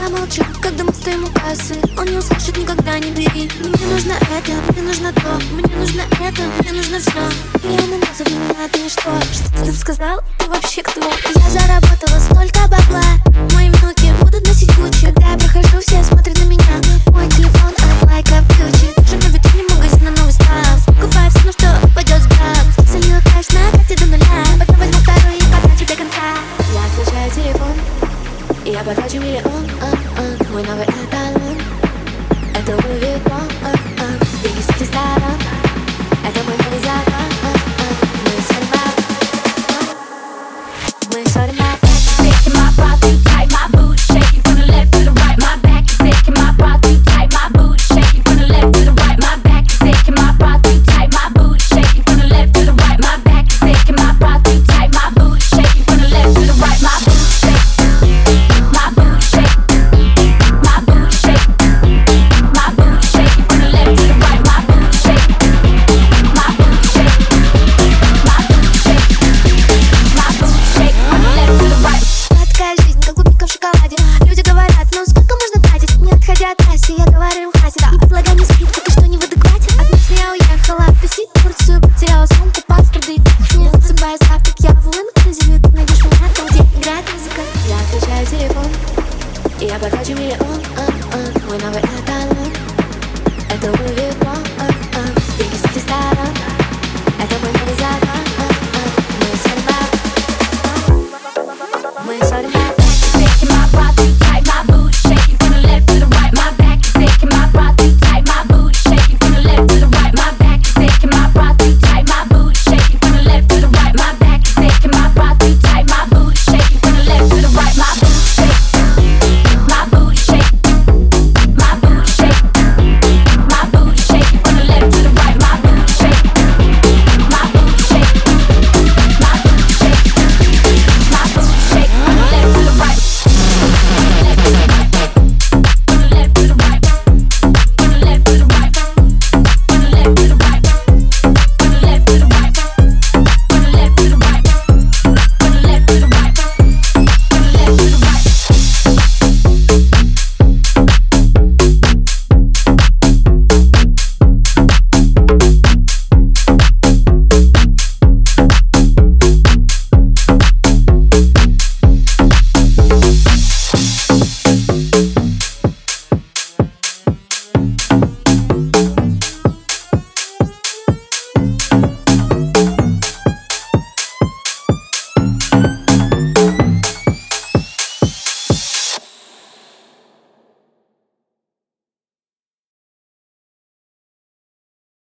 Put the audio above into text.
Я молчу, когда мы стоим у кассы. Он не услышит никогда, не бери. Мне нужно это, мне нужно то. Мне нужно это, мне нужно все Миллионы назов для меня это ничто Что. Ты там сказал? Ты вообще кто? Я заработала столько бабла. Мои внуки будут носить Гуччи Когда я прохожу, все смотрят на меня. Мой телефон от лайков ключи Даже на витрине магазина новый став Покупаю все, на что упадет взгляд Залила кэш на карте до нуля. Потом возьму второй и потрачу до конца. Я отключаю телефон я потрачу миллион, а, а, мой новый эталон. Это Луи а, а, а. деньги с ресторан. Это мой новый закон, а, а, мы ссорим, мы ссорим, я потрачу миллион а, а, Мой новый эталон Это Луи Виттон